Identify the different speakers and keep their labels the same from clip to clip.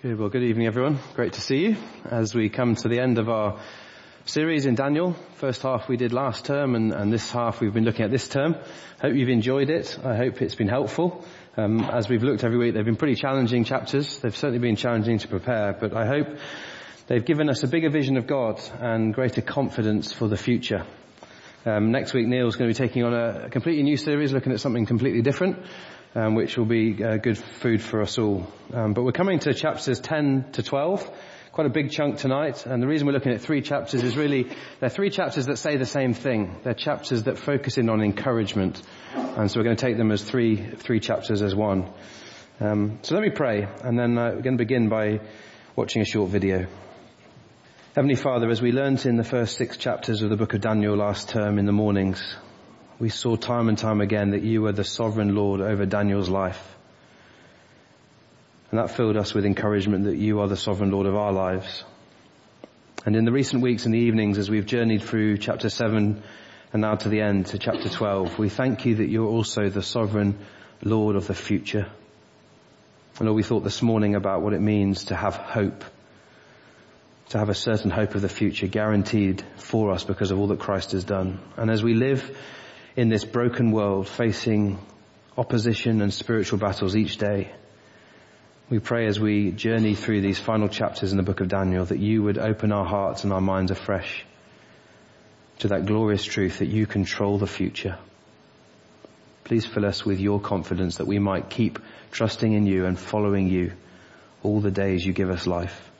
Speaker 1: Good. Well, good evening, everyone. Great to see you as we come to the end of our series in Daniel. First half we did last term, and, and this half we've been looking at this term. Hope you've enjoyed it. I hope it's been helpful. Um, as we've looked every week, they've been pretty challenging chapters. They've certainly been challenging to prepare, but I hope they've given us a bigger vision of God and greater confidence for the future. Um, next week, Neil's going to be taking on a completely new series, looking at something completely different um, which will be uh, good food for us all. Um, but we're coming to chapters 10 to 12, quite a big chunk tonight. And the reason we're looking at three chapters is really they're three chapters that say the same thing. They're chapters that focus in on encouragement, and so we're going to take them as three three chapters as one. Um, so let me pray, and then uh, we're going to begin by watching a short video. Heavenly Father, as we learnt in the first six chapters of the book of Daniel last term in the mornings, we saw time and time again that you were the sovereign Lord over Daniel's life. And that filled us with encouragement that you are the sovereign Lord of our lives. And in the recent weeks and the evenings as we've journeyed through chapter 7 and now to the end to chapter 12, we thank you that you're also the sovereign Lord of the future. And Lord, we thought this morning about what it means to have hope, to have a certain hope of the future guaranteed for us because of all that Christ has done. And as we live in this broken world facing opposition and spiritual battles each day. We pray as we journey through these final chapters in the book of Daniel that you would open our hearts and our minds afresh to that glorious truth that you control the future. Please fill us with your confidence that we might keep trusting in you and following you all the days you give us life,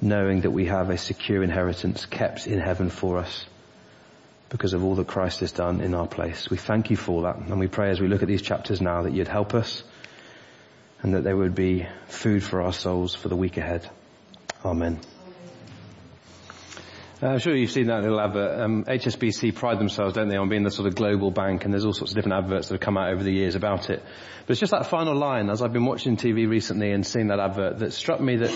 Speaker 1: knowing that we have a secure inheritance kept in heaven for us because of all that Christ has done in our place. We thank you for that and we pray as we look at these chapters now that you'd help us and that they would be food for our souls for the week ahead. Amen. Uh, I'm sure you've seen that little advert. Um, HSBC pride themselves, don't they, on being the sort of global bank, and there's all sorts of different adverts that have come out over the years about it. But it's just that final line, as I've been watching TV recently and seeing that advert, that struck me that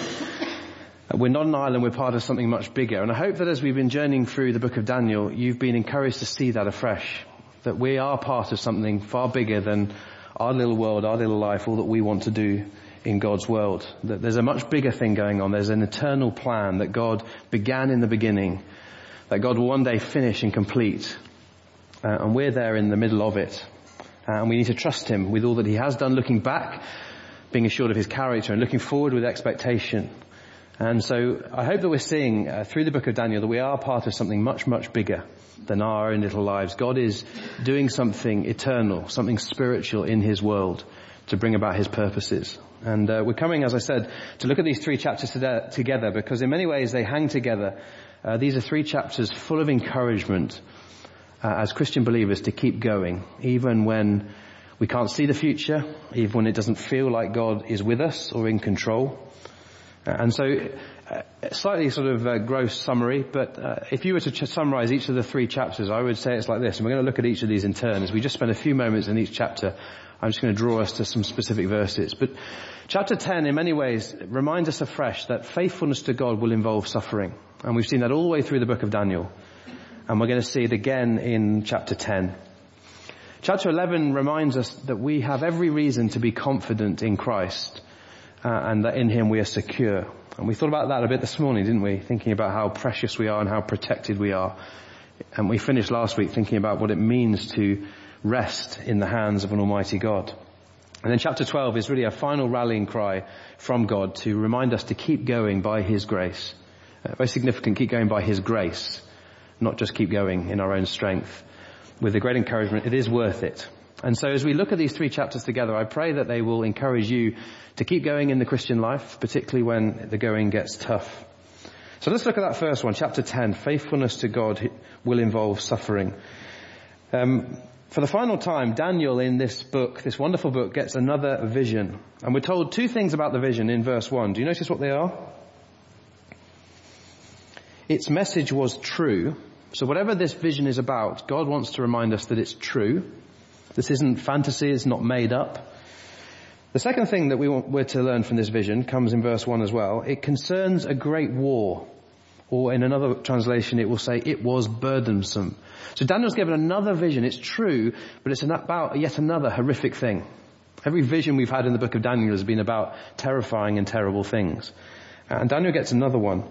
Speaker 1: we're not an island, we're part of something much bigger. And I hope that as we've been journeying through the book of Daniel, you've been encouraged to see that afresh. That we are part of something far bigger than our little world, our little life, all that we want to do in God's world. That there's a much bigger thing going on. There's an eternal plan that God began in the beginning, that God will one day finish and complete. Uh, and we're there in the middle of it. Uh, and we need to trust Him with all that He has done, looking back, being assured of His character, and looking forward with expectation. And so I hope that we're seeing uh, through the book of Daniel that we are part of something much, much bigger than our own little lives. God is doing something eternal, something spiritual in his world to bring about his purposes. And uh, we're coming, as I said, to look at these three chapters together because in many ways they hang together. Uh, these are three chapters full of encouragement uh, as Christian believers to keep going, even when we can't see the future, even when it doesn't feel like God is with us or in control. And so, uh, slightly sort of uh, gross summary, but uh, if you were to ch- summarize each of the three chapters, I would say it's like this, and we're going to look at each of these in turn. As we just spend a few moments in each chapter, I'm just going to draw us to some specific verses. But chapter 10, in many ways, reminds us afresh that faithfulness to God will involve suffering. And we've seen that all the way through the book of Daniel. And we're going to see it again in chapter 10. Chapter 11 reminds us that we have every reason to be confident in Christ uh, and that in Him we are secure. And we thought about that a bit this morning, didn't we? Thinking about how precious we are and how protected we are. And we finished last week thinking about what it means to rest in the hands of an almighty God. And then chapter 12 is really a final rallying cry from God to remind us to keep going by His grace. Uh, very significant, keep going by His grace, not just keep going in our own strength. With the great encouragement, it is worth it. And so as we look at these three chapters together, I pray that they will encourage you to keep going in the Christian life, particularly when the going gets tough. So let's look at that first one, chapter 10. Faithfulness to God will involve suffering. Um, for the final time, Daniel in this book, this wonderful book, gets another vision. And we're told two things about the vision in verse 1. Do you notice what they are? Its message was true. So whatever this vision is about, God wants to remind us that it's true. This isn't fantasy, it's not made up. The second thing that we want, we're to learn from this vision comes in verse 1 as well. It concerns a great war. Or in another translation it will say, it was burdensome. So Daniel's given another vision. It's true, but it's about yet another horrific thing. Every vision we've had in the book of Daniel has been about terrifying and terrible things. And Daniel gets another one.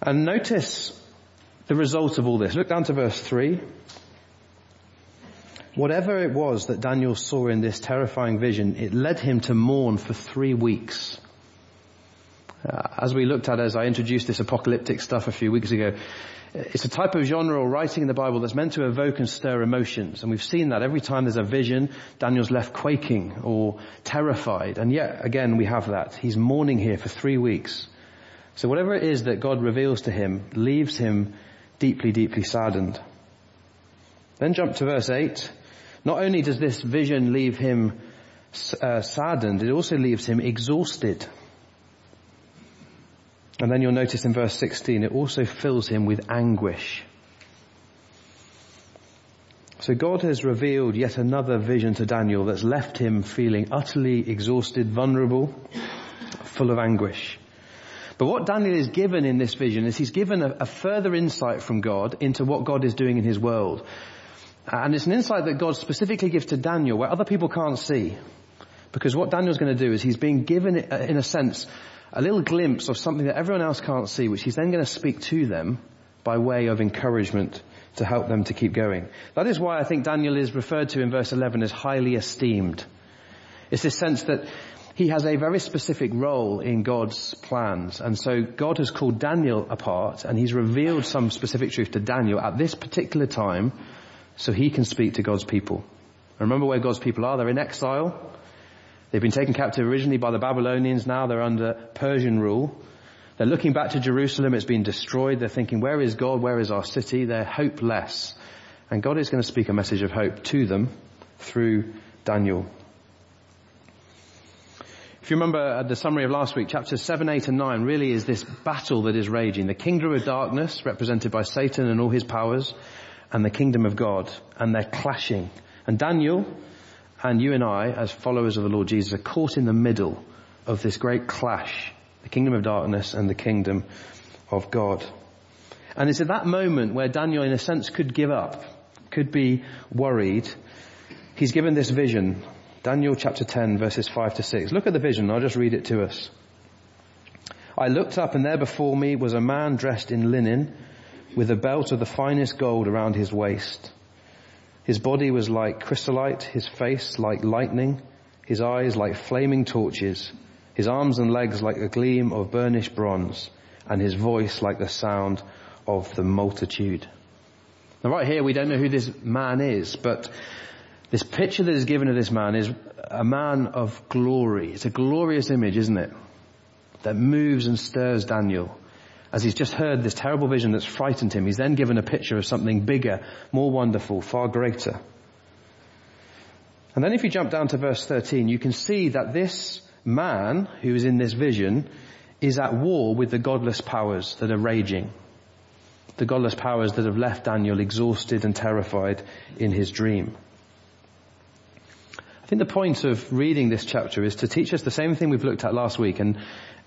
Speaker 1: And notice the result of all this. Look down to verse 3. Whatever it was that Daniel saw in this terrifying vision, it led him to mourn for three weeks. Uh, as we looked at as I introduced this apocalyptic stuff a few weeks ago, it's a type of genre or writing in the Bible that's meant to evoke and stir emotions. And we've seen that every time there's a vision, Daniel's left quaking or terrified. And yet again we have that. He's mourning here for three weeks. So whatever it is that God reveals to him leaves him deeply, deeply saddened. Then jump to verse 8. Not only does this vision leave him uh, saddened, it also leaves him exhausted. And then you'll notice in verse 16, it also fills him with anguish. So God has revealed yet another vision to Daniel that's left him feeling utterly exhausted, vulnerable, full of anguish. But what Daniel is given in this vision is he's given a, a, further insight from God into what God is doing in his world. Uh, and it's an insight that God specifically gives to Daniel where other people can't see. Because what Daniel's going to do is he's being given, uh, in a sense, a little glimpse of something that everyone else can't see, which he's then going to speak to them by way of encouragement to help them to keep going. That is why I think Daniel is referred to in verse 11 as highly esteemed. It's this sense that he has a very specific role in God's plans. And so God has called Daniel apart and he's revealed some specific truth to Daniel at this particular time so he can speak to God's people. Remember where God's people are. They're in exile. They've been taken captive originally by the Babylonians. Now they're under Persian rule. They're looking back to Jerusalem. It's been destroyed. They're thinking, where is God? Where is our city? They're hopeless. And God is going to speak a message of hope to them through Daniel. If you remember uh, the summary of last week, chapters 7, 8 and 9 really is this battle that is raging. The kingdom of darkness, represented by Satan and all his powers, and the kingdom of God. And they're clashing. And Daniel and you and I, as followers of the Lord Jesus, are caught in the middle of this great clash, the kingdom of darkness and the kingdom of God. And it's at that moment where Daniel, in a sense, could give up, could be worried. He's given this vision. Daniel chapter 10 verses 5 to 6. Look at the vision. I'll just read it to us. I looked up and there before me was a man dressed in linen with a belt of the finest gold around his waist his body was like chrysolite, his face like lightning, his eyes like flaming torches, his arms and legs like a gleam of burnished bronze, and his voice like the sound of the multitude. Now right here we don't know who this man is, but this picture that is given of this man is a man of glory. It's a glorious image, isn't it? That moves and stirs Daniel as he's just heard this terrible vision that's frightened him, he's then given a picture of something bigger, more wonderful, far greater. And then if you jump down to verse 13, you can see that this man who is in this vision is at war with the godless powers that are raging. The godless powers that have left Daniel exhausted and terrified in his dream. I think the point of reading this chapter is to teach us the same thing we've looked at last week and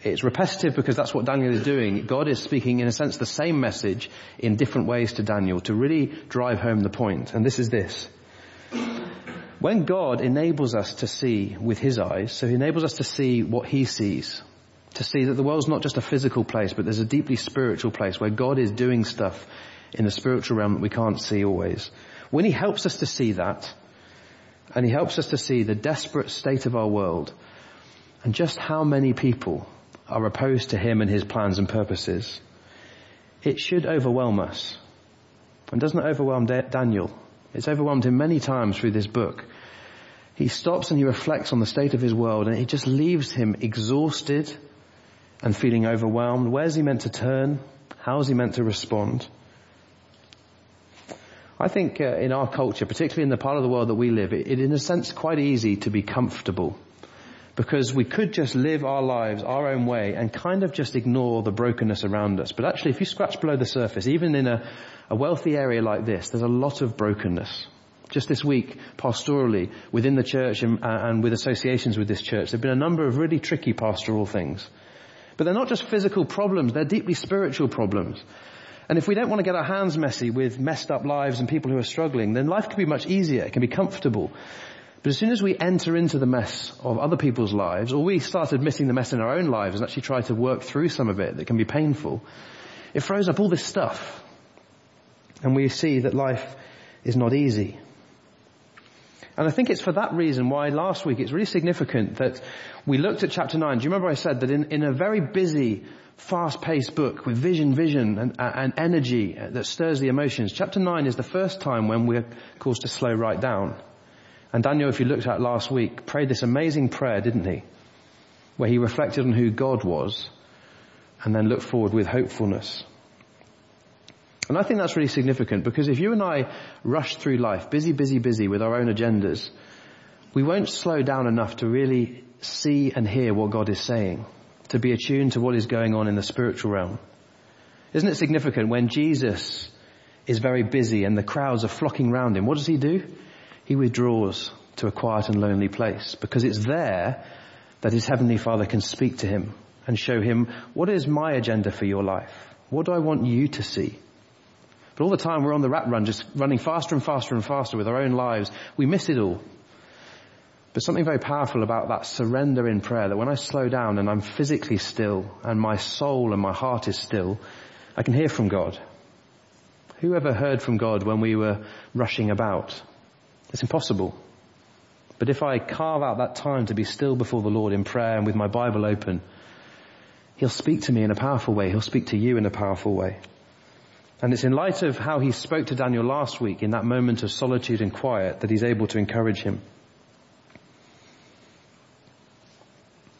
Speaker 1: it's repetitive because that's what Daniel is doing. God is speaking in a sense the same message in different ways to Daniel to really drive home the point. And this is this. When God enables us to see with his eyes, so he enables us to see what he sees, to see that the world's not just a physical place, but there's a deeply spiritual place where God is doing stuff in the spiritual realm that we can't see always. When he helps us to see that, and he helps us to see the desperate state of our world, and just how many people are opposed to him and his plans and purposes, it should overwhelm us. And doesn't it overwhelm Daniel? It's overwhelmed him many times through this book. He stops and he reflects on the state of his world and it just leaves him exhausted and feeling overwhelmed. Where's he meant to turn? How is he meant to respond? I think uh, in our culture, particularly in the part of the world that we live, it, it in a sense quite easy to be comfortable because we could just live our lives our own way and kind of just ignore the brokenness around us. But actually, if you scratch below the surface, even in a, a wealthy area like this, there's a lot of brokenness. Just this week, pastorally, within the church and, uh, and with associations with this church, there have been a number of really tricky pastoral things. But they're not just physical problems, they're deeply spiritual problems. And if we don't want to get our hands messy with messed up lives and people who are struggling, then life can be much easier. It can be comfortable. But as soon as we enter into the mess of other people's lives, or we start admitting the mess in our own lives and actually try to work through some of it that can be painful, it throws up all this stuff. And we see that life is not easy. And I think it's for that reason why last week it's really significant that we looked at chapter 9. Do you remember I said that in, in a very busy, fast-paced book with vision, vision and, and energy that stirs the emotions, chapter 9 is the first time when we're caused to slow right down. And Daniel, if you looked at last week, prayed this amazing prayer, didn't he? Where he reflected on who God was and then looked forward with hopefulness. And I think that's really significant because if you and I rush through life, busy, busy, busy with our own agendas, we won't slow down enough to really see and hear what God is saying, to be attuned to what is going on in the spiritual realm. Isn't it significant when Jesus is very busy and the crowds are flocking round him, what does he do? He withdraws to a quiet and lonely place because it's there that his heavenly father can speak to him and show him what is my agenda for your life? What do I want you to see? But all the time we're on the rat run, just running faster and faster and faster with our own lives. We miss it all. But something very powerful about that surrender in prayer, that when I slow down and I'm physically still and my soul and my heart is still, I can hear from God. Who ever heard from God when we were rushing about? It's impossible. But if I carve out that time to be still before the Lord in prayer and with my Bible open, He'll speak to me in a powerful way. He'll speak to you in a powerful way. And it's in light of how he spoke to Daniel last week in that moment of solitude and quiet that he's able to encourage him.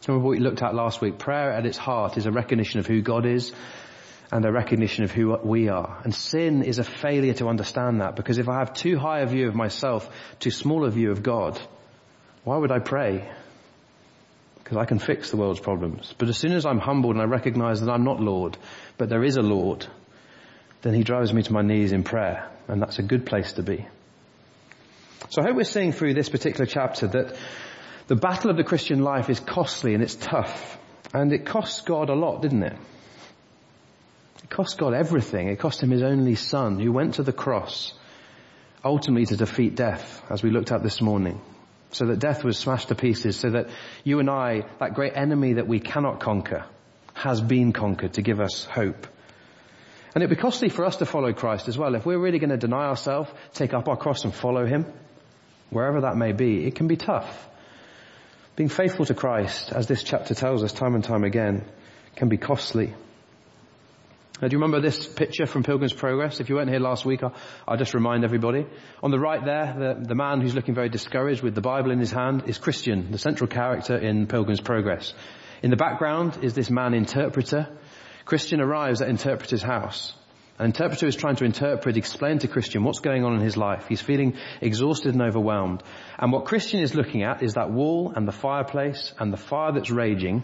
Speaker 1: Remember what we looked at last week? Prayer at its heart is a recognition of who God is and a recognition of who we are. And sin is a failure to understand that because if I have too high a view of myself, too small a view of God, why would I pray? Because I can fix the world's problems. But as soon as I'm humbled and I recognize that I'm not Lord, but there is a Lord, then he drives me to my knees in prayer. And that's a good place to be. So I hope we're seeing through this particular chapter that the battle of the Christian life is costly and it's tough. And it costs God a lot, didn't it? It cost God everything. It cost him his only son who went to the cross ultimately to defeat death as we looked at this morning. So that death was smashed to pieces so that you and I, that great enemy that we cannot conquer, has been conquered to give us hope. And it'd be costly for us to follow Christ as well. If we're really going to deny ourselves, take up our cross and follow Him, wherever that may be, it can be tough. Being faithful to Christ, as this chapter tells us time and time again, can be costly. Now, do you remember this picture from Pilgrim's Progress? If you weren't here last week, I'll, I'll just remind everybody. On the right there, the, the, man who's looking very discouraged with the Bible in his hand is Christian, the central character in Pilgrim's Progress. In the background is this man interpreter Christian arrives at interpreter's house. An interpreter is trying to interpret, explain to Christian what's going on in his life. He's feeling exhausted and overwhelmed. And what Christian is looking at is that wall and the fireplace and the fire that's raging.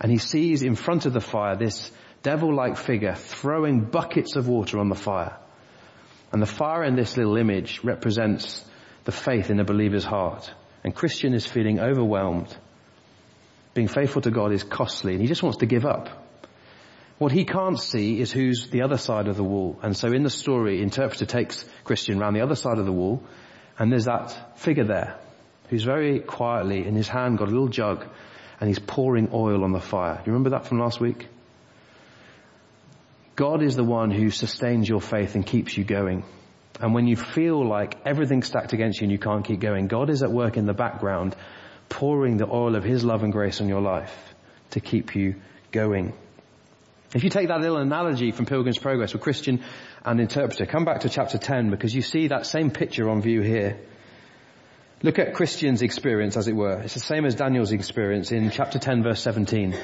Speaker 1: And he sees in front of the fire this devil-like figure throwing buckets of water on the fire. And the fire in this little image represents the faith in a believer's heart. And Christian is feeling overwhelmed. Being faithful to God is costly and he just wants to give up. What he can't see is who's the other side of the wall. And so in the story, interpreter takes Christian round the other side of the wall, and there's that figure there, who's very quietly in his hand got a little jug, and he's pouring oil on the fire. Do you remember that from last week? God is the one who sustains your faith and keeps you going. And when you feel like everything's stacked against you and you can't keep going, God is at work in the background, pouring the oil of His love and grace on your life to keep you going. If you take that little analogy from Pilgrim's Progress with Christian and interpreter, come back to chapter 10 because you see that same picture on view here. Look at Christian's experience as it were. It's the same as Daniel's experience in chapter 10 verse 17.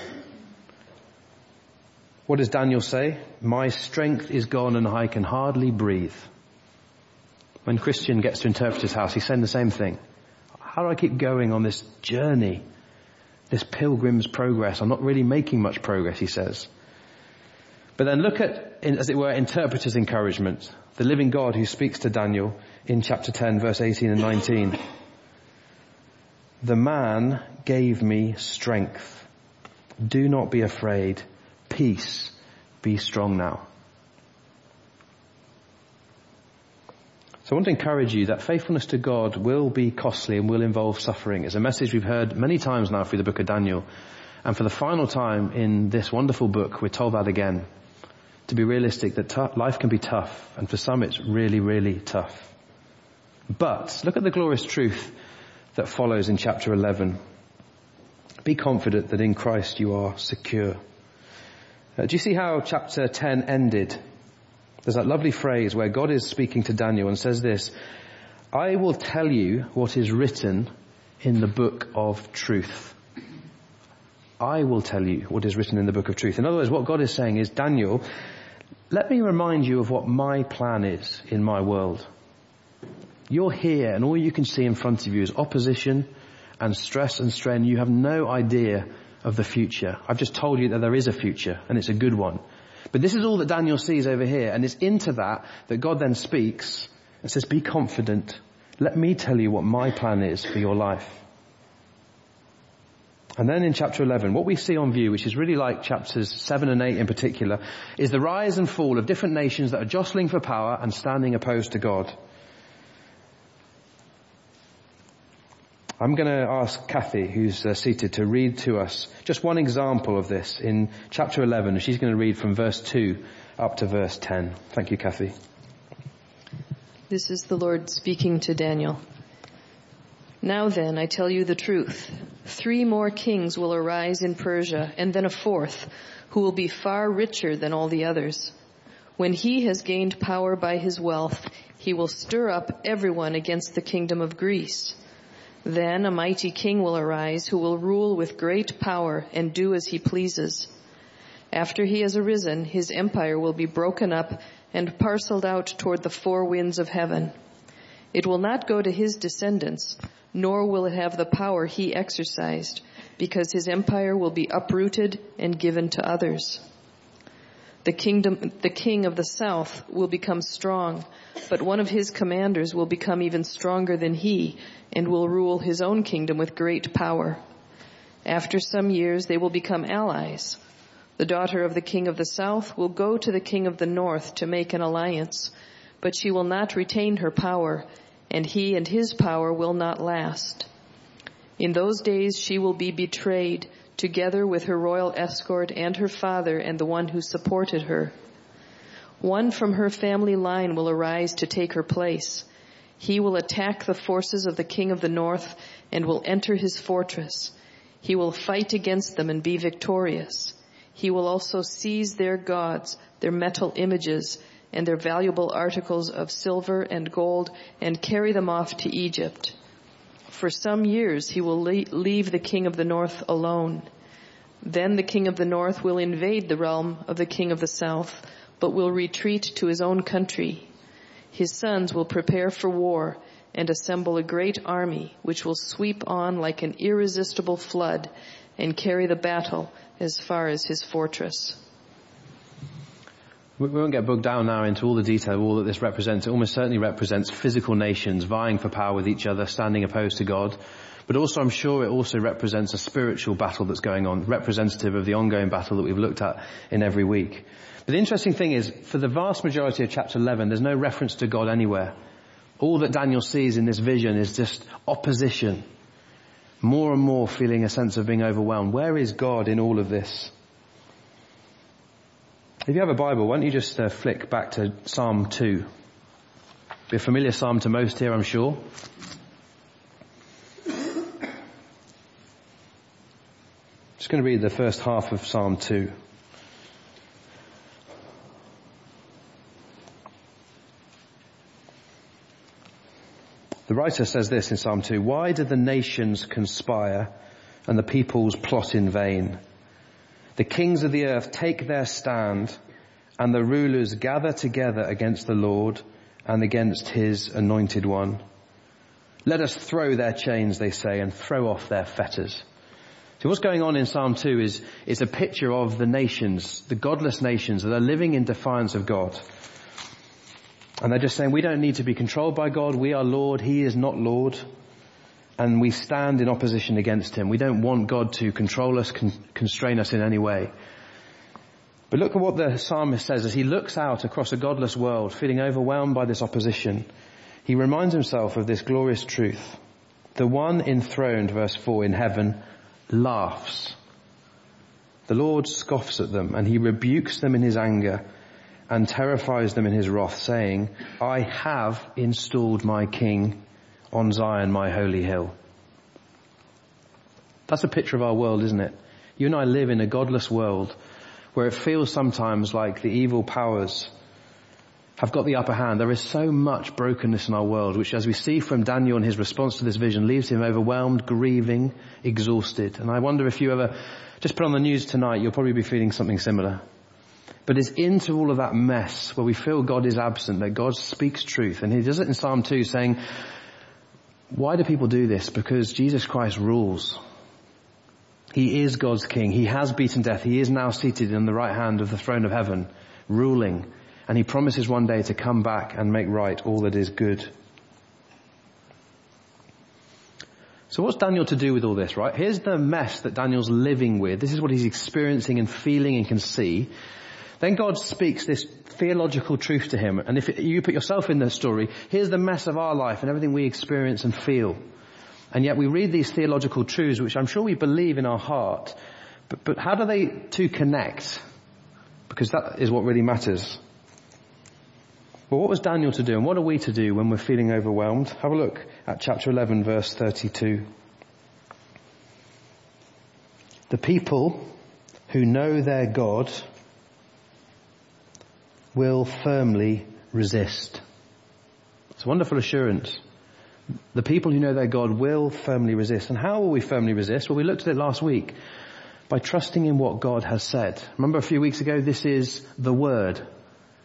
Speaker 1: What does Daniel say? My strength is gone and I can hardly breathe. When Christian gets to interpreter's house, he's saying the same thing. How do I keep going on this journey? This pilgrim's progress. I'm not really making much progress, he says. But then look at, as it were, interpreter's encouragement. The living God who speaks to Daniel in chapter 10 verse 18 and 19. The man gave me strength. Do not be afraid. Peace. Be strong now. So I want to encourage you that faithfulness to God will be costly and will involve suffering. It's a message we've heard many times now through the book of Daniel. And for the final time in this wonderful book, we're told that again. To be realistic, that t- life can be tough, and for some it's really, really tough. But look at the glorious truth that follows in chapter 11. Be confident that in Christ you are secure. Uh, do you see how chapter 10 ended? There's that lovely phrase where God is speaking to Daniel and says this, I will tell you what is written in the book of truth. I will tell you what is written in the book of truth. In other words, what God is saying is, Daniel, let me remind you of what my plan is in my world. You're here and all you can see in front of you is opposition and stress and strain. You have no idea of the future. I've just told you that there is a future and it's a good one. But this is all that Daniel sees over here and it's into that that God then speaks and says, be confident. Let me tell you what my plan is for your life. And then in chapter 11, what we see on view, which is really like chapters 7 and 8 in particular, is the rise and fall of different nations that are jostling for power and standing opposed to God. I'm going to ask Kathy, who's uh, seated, to read to us just one example of this in chapter 11. She's going to read from verse 2 up to verse 10. Thank you, Kathy.
Speaker 2: This is the Lord speaking to Daniel. Now then, I tell you the truth. Three more kings will arise in Persia, and then a fourth, who will be far richer than all the others. When he has gained power by his wealth, he will stir up everyone against the kingdom of Greece. Then a mighty king will arise who will rule with great power and do as he pleases. After he has arisen, his empire will be broken up and parceled out toward the four winds of heaven. It will not go to his descendants, nor will it have the power he exercised, because his empire will be uprooted and given to others. The kingdom, the king of the south will become strong, but one of his commanders will become even stronger than he and will rule his own kingdom with great power. After some years they will become allies. The daughter of the king of the south will go to the king of the north to make an alliance, but she will not retain her power, and he and his power will not last. In those days she will be betrayed together with her royal escort and her father and the one who supported her. One from her family line will arise to take her place. He will attack the forces of the king of the north and will enter his fortress. He will fight against them and be victorious. He will also seize their gods, their metal images, and their valuable articles of silver and gold and carry them off to Egypt. For some years he will leave the king of the north alone. Then the king of the north will invade the realm of the king of the south, but will retreat to his own country. His sons will prepare for war and assemble a great army which will sweep on like an irresistible flood and carry the battle as far as his fortress.
Speaker 1: We won't get bogged down now into all the detail of all that this represents. It almost certainly represents physical nations vying for power with each other, standing opposed to God. But also I'm sure it also represents a spiritual battle that's going on, representative of the ongoing battle that we've looked at in every week. But the interesting thing is, for the vast majority of chapter 11, there's no reference to God anywhere. All that Daniel sees in this vision is just opposition. More and more feeling a sense of being overwhelmed. Where is God in all of this? If you have a Bible, why don't you just uh, flick back to Psalm 2? Be a familiar psalm to most here, I'm sure. Just going to read the first half of Psalm 2. The writer says this in Psalm 2, Why do the nations conspire and the peoples plot in vain? The kings of the earth take their stand and the rulers gather together against the Lord and against his anointed one. Let us throw their chains, they say, and throw off their fetters. So what's going on in Psalm 2 is, is a picture of the nations, the godless nations that are living in defiance of God. And they're just saying, we don't need to be controlled by God. We are Lord. He is not Lord and we stand in opposition against him. We don't want God to control us, con- constrain us in any way. But look at what the psalmist says as he looks out across a godless world, feeling overwhelmed by this opposition. he reminds himself of this glorious truth. The one enthroned, verse 4, in heaven laughs. The Lord scoffs at them and he rebukes them in his anger and terrifies them in his wrath saying, I have installed my king on Zion, my holy hill. That's a picture of our world, isn't it? You and I live in a godless world where it feels sometimes like the evil powers have got the upper hand. There is so much brokenness in our world, which as we see from Daniel and his response to this vision leaves him overwhelmed, grieving, exhausted. And I wonder if you ever just put on the news tonight, you'll probably be feeling something similar. But it's into all of that mess where we feel God is absent, that God speaks truth. And he does it in Psalm 2 saying, why do people do this? Because Jesus Christ rules. He is God's king. He has beaten death. He is now seated in the right hand of the throne of heaven, ruling and he promises one day to come back and make right all that is good. So what's Daniel to do with all this, right? Here's the mess that Daniel's living with. This is what he's experiencing and feeling and can see. Then God speaks this theological truth to him. And if you put yourself in the story, here's the mess of our life and everything we experience and feel. And yet we read these theological truths, which I'm sure we believe in our heart. But, but how do they two connect? Because that is what really matters. Well, what was Daniel to do and what are we to do when we're feeling overwhelmed? Have a look at chapter 11 verse 32. The people who know their God will firmly resist. It's a wonderful assurance. The people who know their God will firmly resist. And how will we firmly resist? Well, we looked at it last week. By trusting in what God has said. Remember a few weeks ago, this is the Word.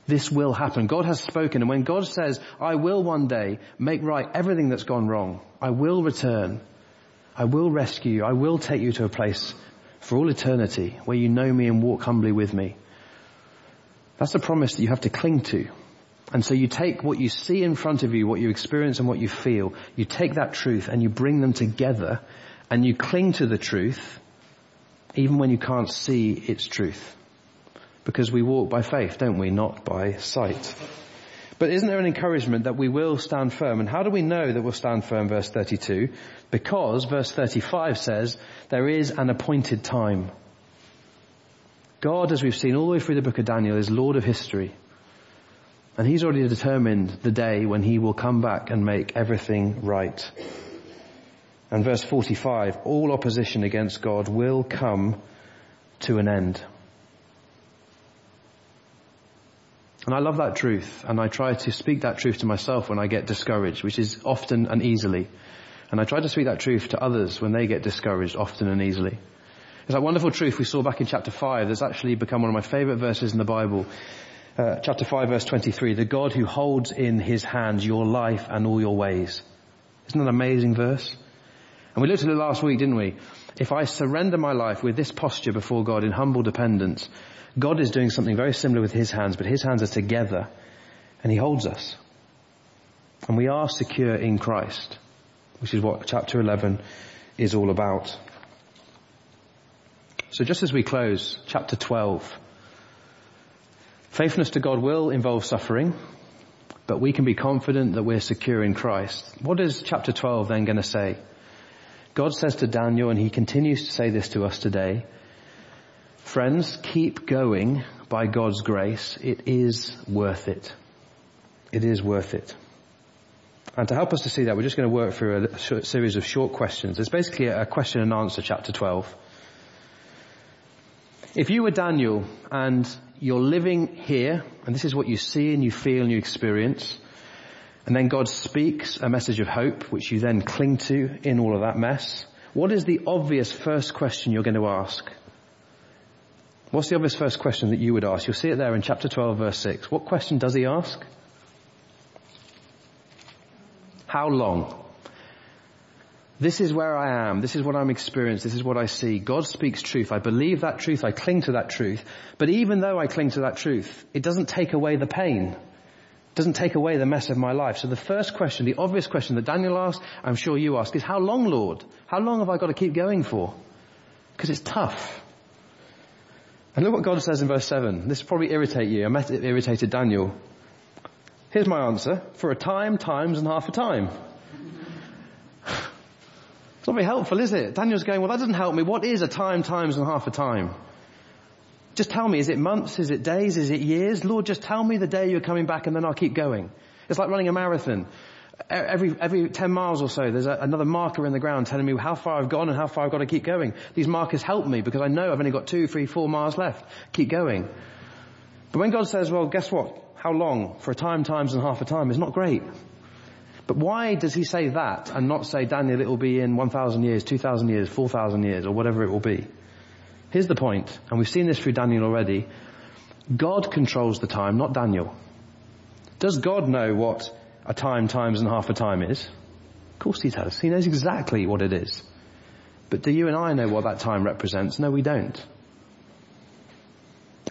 Speaker 1: This will happen. God has spoken and when God says, I will one day make right everything that's gone wrong, I will return, I will rescue you, I will take you to a place for all eternity where you know me and walk humbly with me. That's a promise that you have to cling to. And so you take what you see in front of you, what you experience and what you feel, you take that truth and you bring them together and you cling to the truth even when you can't see its truth. Because we walk by faith, don't we? Not by sight. But isn't there an encouragement that we will stand firm? And how do we know that we'll stand firm? Verse 32. Because verse 35 says, there is an appointed time. God, as we've seen all the way through the book of Daniel, is Lord of history. And He's already determined the day when He will come back and make everything right. And verse 45, all opposition against God will come to an end. And I love that truth, and I try to speak that truth to myself when I get discouraged, which is often and easily. And I try to speak that truth to others when they get discouraged often and easily. It's that wonderful truth we saw back in chapter 5 that's actually become one of my favorite verses in the Bible. Uh, chapter 5 verse 23, the God who holds in his hands your life and all your ways. Isn't that an amazing verse? And we looked at it last week, didn't we? If I surrender my life with this posture before God in humble dependence, God is doing something very similar with his hands, but his hands are together and he holds us. And we are secure in Christ, which is what chapter 11 is all about. So just as we close, chapter 12. Faithfulness to God will involve suffering, but we can be confident that we're secure in Christ. What is chapter 12 then going to say? God says to Daniel, and he continues to say this to us today, Friends, keep going by God's grace. It is worth it. It is worth it. And to help us to see that, we're just going to work through a series of short questions. It's basically a question and answer, chapter 12. If you were Daniel and you're living here, and this is what you see and you feel and you experience, and then God speaks a message of hope, which you then cling to in all of that mess, what is the obvious first question you're going to ask? What's the obvious first question that you would ask? You'll see it there in chapter 12 verse 6. What question does he ask? How long? This is where I am. This is what I'm experiencing. This is what I see. God speaks truth. I believe that truth. I cling to that truth. But even though I cling to that truth, it doesn't take away the pain. It doesn't take away the mess of my life. So the first question, the obvious question that Daniel asked, I'm sure you ask, is how long, Lord? How long have I got to keep going for? Because it's tough. And look what God says in verse 7. This will probably irritate you. I it irritated Daniel. Here's my answer. For a time, times, and half a time. It's not very helpful, is it? Daniel's going, well that doesn't help me. What is a time, times, and half a time? Just tell me, is it months? Is it days? Is it years? Lord, just tell me the day you're coming back and then I'll keep going. It's like running a marathon. Every, every 10 miles or so, there's a, another marker in the ground telling me how far I've gone and how far I've got to keep going. These markers help me because I know I've only got two, three, four miles left. Keep going. But when God says, well, guess what? How long? For a time, times, and half a time is not great. But why does he say that and not say, Daniel, it will be in 1,000 years, 2,000 years, 4,000 years, or whatever it will be? Here's the point, and we've seen this through Daniel already. God controls the time, not Daniel. Does God know what a time, times, and half a time is? Of course he does. He knows exactly what it is. But do you and I know what that time represents? No, we don't.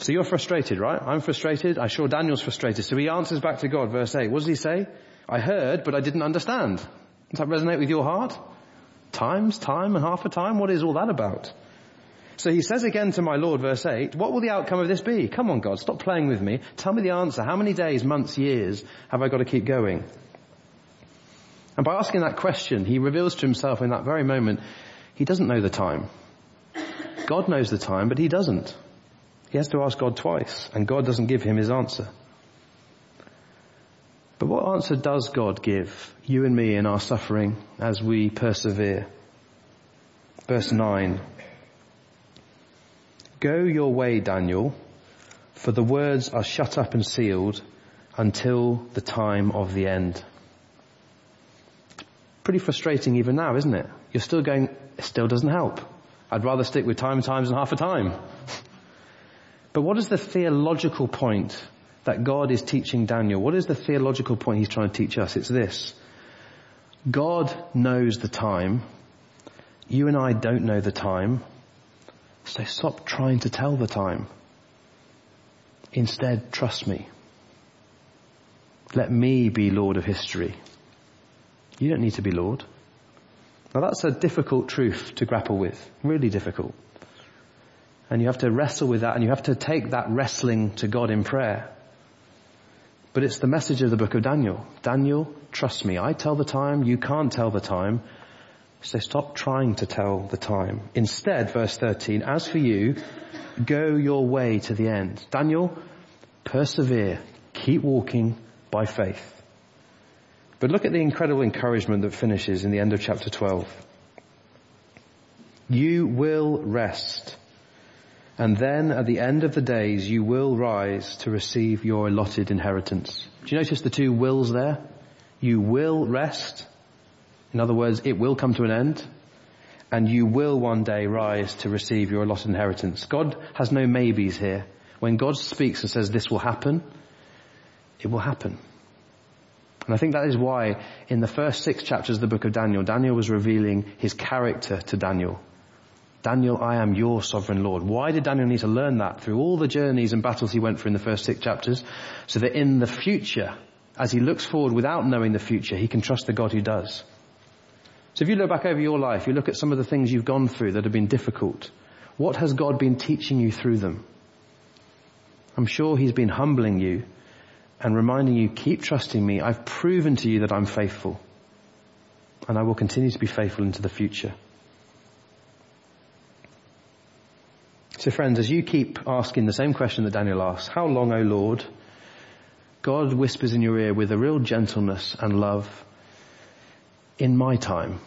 Speaker 1: So you're frustrated, right? I'm frustrated. I'm sure Daniel's frustrated. So he answers back to God, verse 8. What does he say? I heard, but I didn't understand. Does that resonate with your heart? Times, time, and half a time? What is all that about? So he says again to my Lord, verse 8, what will the outcome of this be? Come on God, stop playing with me. Tell me the answer. How many days, months, years have I got to keep going? And by asking that question, he reveals to himself in that very moment, he doesn't know the time. God knows the time, but he doesn't. He has to ask God twice, and God doesn't give him his answer. But what answer does God give you and me in our suffering as we persevere? Verse 9. Go your way, Daniel, for the words are shut up and sealed until the time of the end. Pretty frustrating even now, isn't it? You're still going, it still doesn't help. I'd rather stick with time and times and half a time. but what is the theological point that God is teaching Daniel? What is the theological point he's trying to teach us? It's this. God knows the time. You and I don't know the time. So stop trying to tell the time. Instead, trust me. Let me be Lord of history. You don't need to be Lord. Now that's a difficult truth to grapple with. Really difficult. And you have to wrestle with that and you have to take that wrestling to God in prayer. But it's the message of the book of Daniel. Daniel, trust me. I tell the time. You can't tell the time. So stop trying to tell the time. Instead, verse 13, as for you, go your way to the end. Daniel, persevere. Keep walking by faith. But look at the incredible encouragement that finishes in the end of chapter 12. You will rest. And then at the end of the days, you will rise to receive your allotted inheritance. Do you notice the two wills there? You will rest in other words, it will come to an end and you will one day rise to receive your allotted inheritance. God has no maybes here. When God speaks and says this will happen, it will happen. And I think that is why in the first six chapters of the book of Daniel, Daniel was revealing his character to Daniel. Daniel, I am your sovereign Lord. Why did Daniel need to learn that through all the journeys and battles he went through in the first six chapters? So that in the future, as he looks forward without knowing the future, he can trust the God who does. So if you look back over your life, you look at some of the things you've gone through that have been difficult, what has God been teaching you through them? I'm sure He's been humbling you and reminding you, keep trusting me. I've proven to you that I'm faithful. And I will continue to be faithful into the future. So friends, as you keep asking the same question that Daniel asked, how long, O Lord? God whispers in your ear with a real gentleness and love, in my time.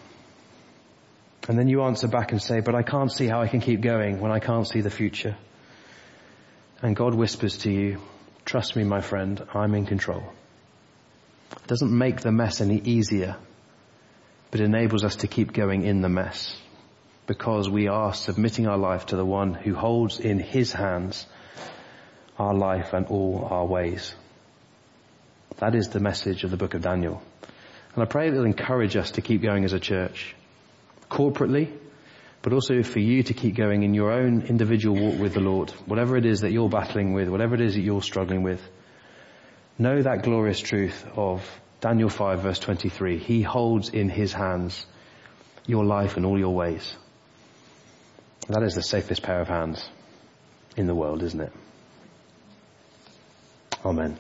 Speaker 1: And then you answer back and say, but I can't see how I can keep going when I can't see the future. And God whispers to you, trust me, my friend, I'm in control. It doesn't make the mess any easier, but enables us to keep going in the mess because we are submitting our life to the one who holds in his hands our life and all our ways. That is the message of the book of Daniel. And I pray that it'll encourage us to keep going as a church, corporately, but also for you to keep going in your own individual walk with the Lord. Whatever it is that you're battling with, whatever it is that you're struggling with, know that glorious truth of Daniel 5 verse 23. He holds in his hands your life and all your ways. That is the safest pair of hands in the world, isn't it? Amen.